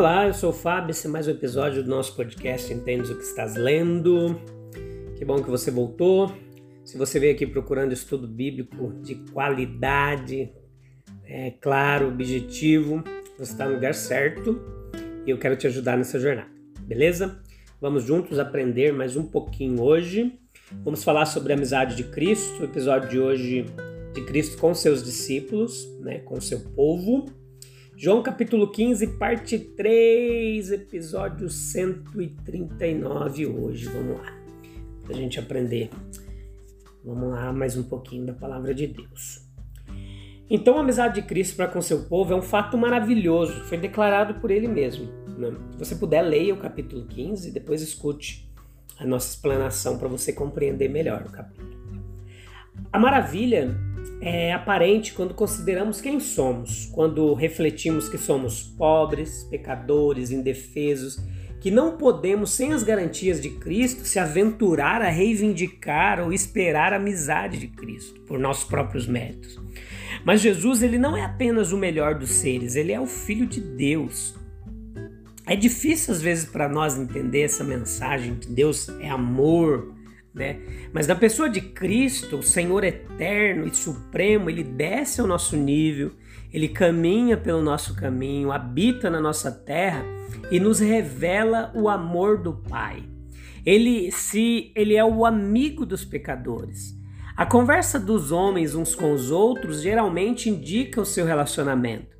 Olá, eu sou o Fábio, esse é mais um episódio do nosso podcast Entendes o que estás lendo. Que bom que você voltou. Se você veio aqui procurando estudo bíblico de qualidade, é claro, objetivo, você está no lugar certo e eu quero te ajudar nessa jornada, beleza? Vamos juntos aprender mais um pouquinho hoje. Vamos falar sobre a amizade de Cristo, o episódio de hoje de Cristo com seus discípulos, né, com seu povo. João capítulo 15, parte 3, episódio 139 hoje. Vamos lá, para a gente aprender. Vamos lá, mais um pouquinho da palavra de Deus. Então, a amizade de Cristo para com seu povo é um fato maravilhoso, foi declarado por ele mesmo. Né? Se você puder, leia o capítulo 15 e depois escute a nossa explanação para você compreender melhor o capítulo. A maravilha é aparente quando consideramos quem somos, quando refletimos que somos pobres, pecadores, indefesos, que não podemos, sem as garantias de Cristo, se aventurar a reivindicar ou esperar a amizade de Cristo por nossos próprios méritos. Mas Jesus, ele não é apenas o melhor dos seres, ele é o Filho de Deus. É difícil às vezes para nós entender essa mensagem que Deus é amor, né? Mas na pessoa de Cristo, o Senhor eterno e supremo, ele desce ao nosso nível, ele caminha pelo nosso caminho, habita na nossa terra e nos revela o amor do Pai. Ele se ele é o amigo dos pecadores. A conversa dos homens uns com os outros geralmente indica o seu relacionamento.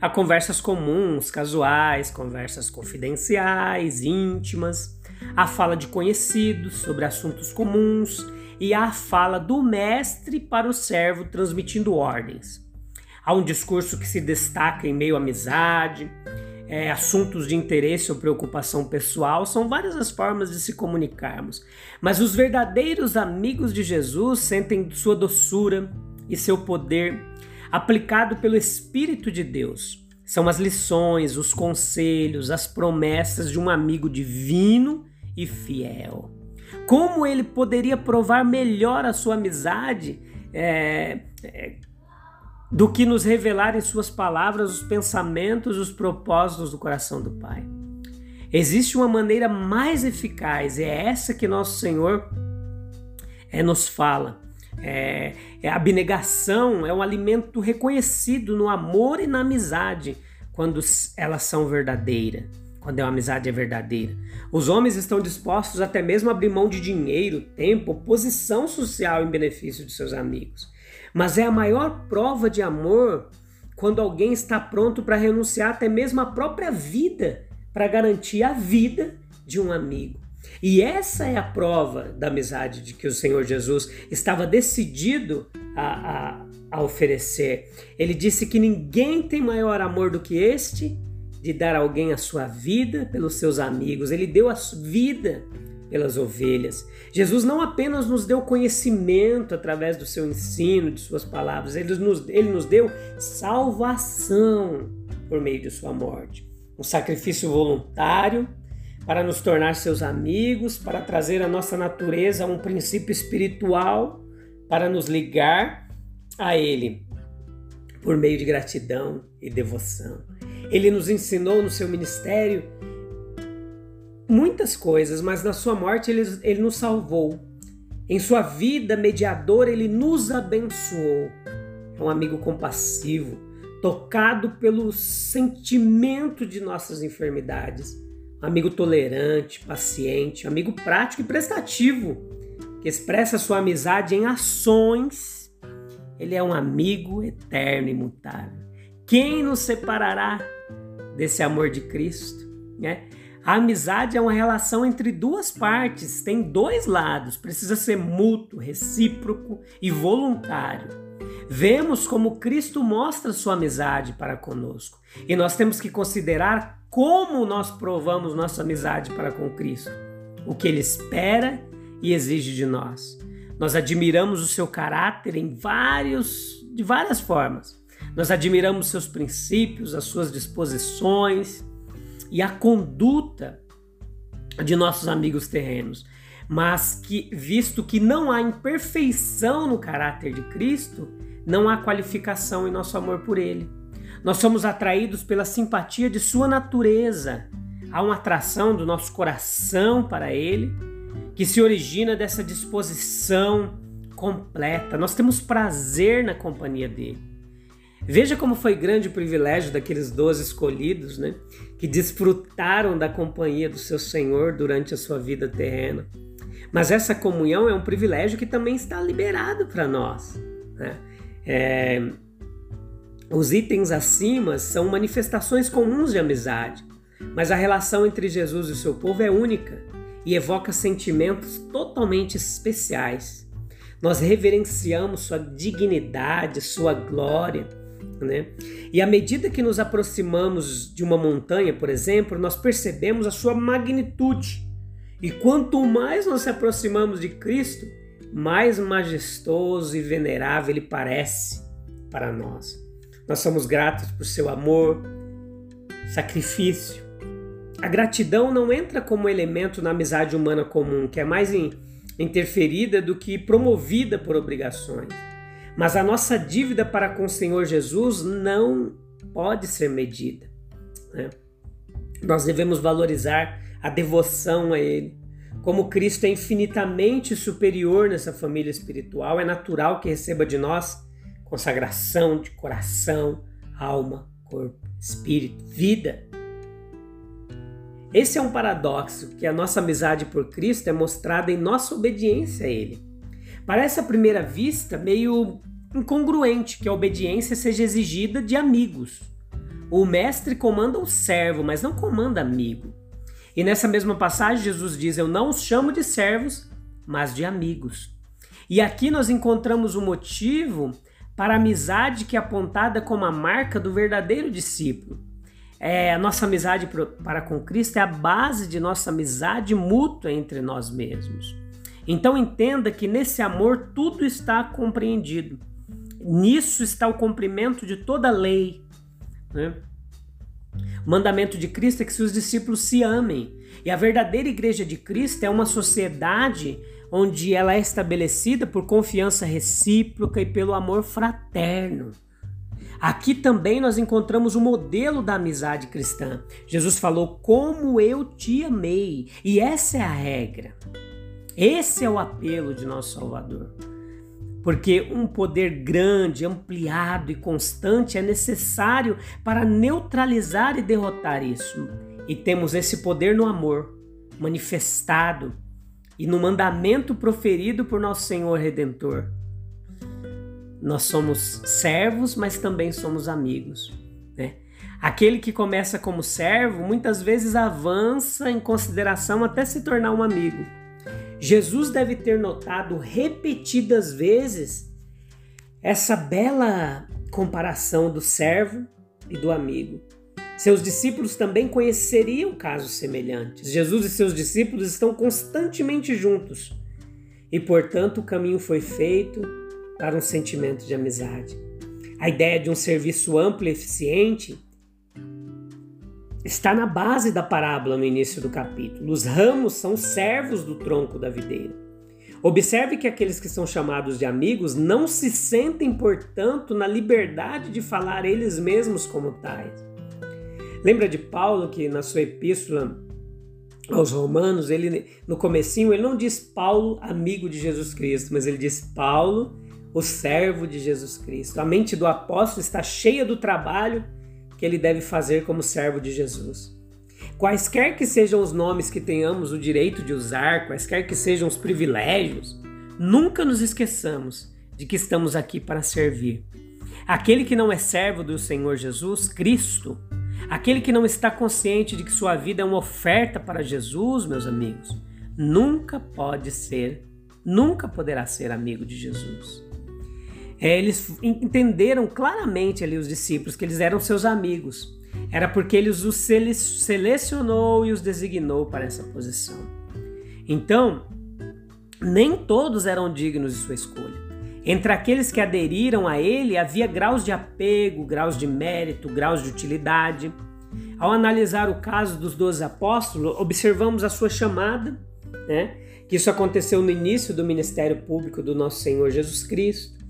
Há conversas comuns, casuais, conversas confidenciais, íntimas a fala de conhecidos sobre assuntos comuns e a fala do mestre para o servo transmitindo ordens. Há um discurso que se destaca em meio à amizade, é, assuntos de interesse ou preocupação pessoal, são várias as formas de se comunicarmos. Mas os verdadeiros amigos de Jesus sentem sua doçura e seu poder aplicado pelo Espírito de Deus. São as lições, os conselhos, as promessas de um amigo divino e fiel. Como ele poderia provar melhor a sua amizade é, é, do que nos revelar em suas palavras os pensamentos, os propósitos do coração do Pai? Existe uma maneira mais eficaz, é essa que nosso Senhor é, nos fala. É, é, a abnegação é um alimento reconhecido no amor e na amizade quando elas são verdadeiras quando a amizade é verdadeira. Os homens estão dispostos até mesmo a abrir mão de dinheiro, tempo, posição social em benefício de seus amigos. Mas é a maior prova de amor quando alguém está pronto para renunciar até mesmo à própria vida para garantir a vida de um amigo. E essa é a prova da amizade de que o Senhor Jesus estava decidido a, a, a oferecer. Ele disse que ninguém tem maior amor do que este de dar alguém a sua vida pelos seus amigos, ele deu a vida pelas ovelhas. Jesus não apenas nos deu conhecimento através do seu ensino, de suas palavras, ele nos, ele nos deu salvação por meio de sua morte. Um sacrifício voluntário para nos tornar seus amigos, para trazer a nossa natureza a um princípio espiritual, para nos ligar a Ele por meio de gratidão e devoção. Ele nos ensinou no seu ministério muitas coisas, mas na sua morte ele, ele nos salvou. Em sua vida mediadora, ele nos abençoou. É um amigo compassivo, tocado pelo sentimento de nossas enfermidades. Um amigo tolerante, paciente, um amigo prático e prestativo, que expressa sua amizade em ações. Ele é um amigo eterno e imutável. Quem nos separará desse amor de Cristo, né? A amizade é uma relação entre duas partes, tem dois lados, precisa ser mútuo, recíproco e voluntário. Vemos como Cristo mostra sua amizade para conosco. E nós temos que considerar como nós provamos nossa amizade para com Cristo, o que ele espera e exige de nós. Nós admiramos o seu caráter em vários de várias formas. Nós admiramos seus princípios, as suas disposições e a conduta de nossos amigos terrenos. Mas que, visto que não há imperfeição no caráter de Cristo, não há qualificação em nosso amor por Ele. Nós somos atraídos pela simpatia de Sua natureza. Há uma atração do nosso coração para Ele que se origina dessa disposição completa. Nós temos prazer na companhia dele. Veja como foi grande o privilégio daqueles doze escolhidos, né? Que desfrutaram da companhia do seu Senhor durante a sua vida terrena. Mas essa comunhão é um privilégio que também está liberado para nós. Né? É, os itens acima são manifestações comuns de amizade, mas a relação entre Jesus e seu povo é única e evoca sentimentos totalmente especiais. Nós reverenciamos sua dignidade, sua glória né? E à medida que nos aproximamos de uma montanha, por exemplo, nós percebemos a sua magnitude. E quanto mais nós se aproximamos de Cristo, mais majestoso e venerável ele parece para nós. Nós somos gratos por seu amor, sacrifício. A gratidão não entra como elemento na amizade humana comum, que é mais interferida do que promovida por obrigações. Mas a nossa dívida para com o Senhor Jesus não pode ser medida. Né? Nós devemos valorizar a devoção a Ele. Como Cristo é infinitamente superior nessa família espiritual, é natural que receba de nós consagração de coração, alma, corpo, espírito, vida. Esse é um paradoxo que a nossa amizade por Cristo é mostrada em nossa obediência a Ele. Parece à primeira vista meio incongruente que a obediência seja exigida de amigos. O mestre comanda o servo, mas não comanda amigo. E nessa mesma passagem, Jesus diz: Eu não os chamo de servos, mas de amigos. E aqui nós encontramos o motivo para a amizade que é apontada como a marca do verdadeiro discípulo. É, a nossa amizade para com Cristo é a base de nossa amizade mútua entre nós mesmos. Então entenda que nesse amor tudo está compreendido. Nisso está o cumprimento de toda a lei. Né? O mandamento de Cristo é que seus discípulos se amem. E a verdadeira igreja de Cristo é uma sociedade onde ela é estabelecida por confiança recíproca e pelo amor fraterno. Aqui também nós encontramos o modelo da amizade cristã. Jesus falou: Como eu te amei. E essa é a regra. Esse é o apelo de nosso Salvador. Porque um poder grande, ampliado e constante é necessário para neutralizar e derrotar isso. E temos esse poder no amor, manifestado e no mandamento proferido por nosso Senhor Redentor. Nós somos servos, mas também somos amigos. Né? Aquele que começa como servo muitas vezes avança em consideração até se tornar um amigo. Jesus deve ter notado repetidas vezes essa bela comparação do servo e do amigo. Seus discípulos também conheceriam casos semelhantes. Jesus e seus discípulos estão constantemente juntos e, portanto, o caminho foi feito para um sentimento de amizade. A ideia de um serviço amplo e eficiente está na base da parábola no início do capítulo. Os ramos são servos do tronco da videira. Observe que aqueles que são chamados de amigos não se sentem, portanto, na liberdade de falar eles mesmos como tais. Lembra de Paulo que na sua epístola aos Romanos, ele no comecinho ele não diz Paulo, amigo de Jesus Cristo, mas ele diz Paulo, o servo de Jesus Cristo. A mente do apóstolo está cheia do trabalho que ele deve fazer como servo de Jesus. Quaisquer que sejam os nomes que tenhamos o direito de usar, quaisquer que sejam os privilégios, nunca nos esqueçamos de que estamos aqui para servir. Aquele que não é servo do Senhor Jesus, Cristo, aquele que não está consciente de que sua vida é uma oferta para Jesus, meus amigos, nunca pode ser, nunca poderá ser amigo de Jesus. É, eles entenderam claramente ali os discípulos que eles eram seus amigos. Era porque ele os selecionou e os designou para essa posição. Então, nem todos eram dignos de sua escolha. Entre aqueles que aderiram a ele havia graus de apego, graus de mérito, graus de utilidade. Ao analisar o caso dos doze apóstolos, observamos a sua chamada, né? que isso aconteceu no início do ministério público do nosso Senhor Jesus Cristo.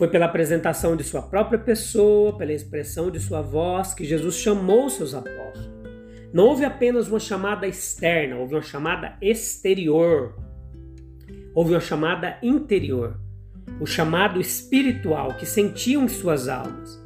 Foi pela apresentação de sua própria pessoa, pela expressão de sua voz, que Jesus chamou seus apóstolos. Não houve apenas uma chamada externa, houve uma chamada exterior. Houve uma chamada interior, o chamado espiritual que sentiam em suas almas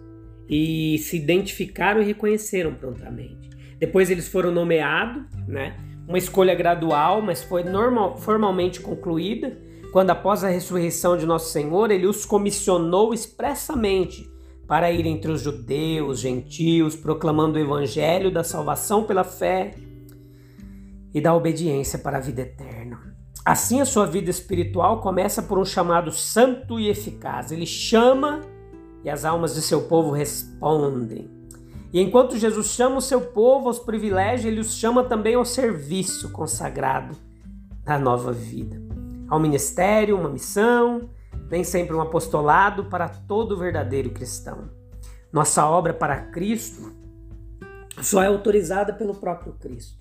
e se identificaram e reconheceram prontamente. Depois eles foram nomeados, né? Uma escolha gradual, mas foi normal, formalmente concluída quando, após a ressurreição de Nosso Senhor, ele os comissionou expressamente para ir entre os judeus, gentios, proclamando o evangelho da salvação pela fé e da obediência para a vida eterna. Assim, a sua vida espiritual começa por um chamado santo e eficaz. Ele chama e as almas de seu povo respondem. E enquanto Jesus chama o seu povo aos privilégios, ele os chama também ao serviço consagrado da nova vida. Ao ministério, uma missão, nem sempre um apostolado para todo verdadeiro cristão. Nossa obra para Cristo só é autorizada pelo próprio Cristo.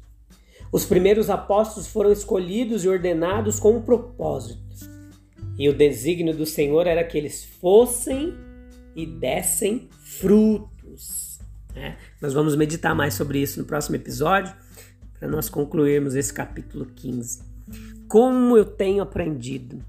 Os primeiros apóstolos foram escolhidos e ordenados com um propósito. E o desígnio do Senhor era que eles fossem e dessem frutos. Né? Nós vamos meditar mais sobre isso no próximo episódio, para nós concluirmos esse capítulo 15. Como eu tenho aprendido,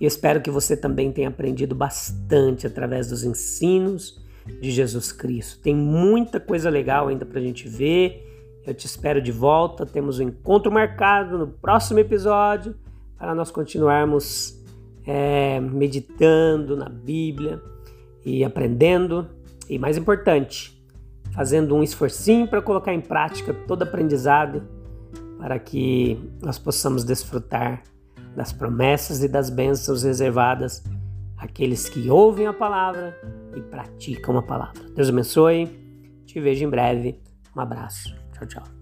e espero que você também tenha aprendido bastante através dos ensinos de Jesus Cristo. Tem muita coisa legal ainda para a gente ver. Eu te espero de volta. Temos um encontro marcado no próximo episódio para nós continuarmos é, meditando na Bíblia e aprendendo, e mais importante, fazendo um esforcinho para colocar em prática todo aprendizado para que nós possamos desfrutar das promessas e das bênçãos reservadas àqueles que ouvem a palavra e praticam a palavra. Deus abençoe. Te vejo em breve. Um abraço. Tchau, tchau.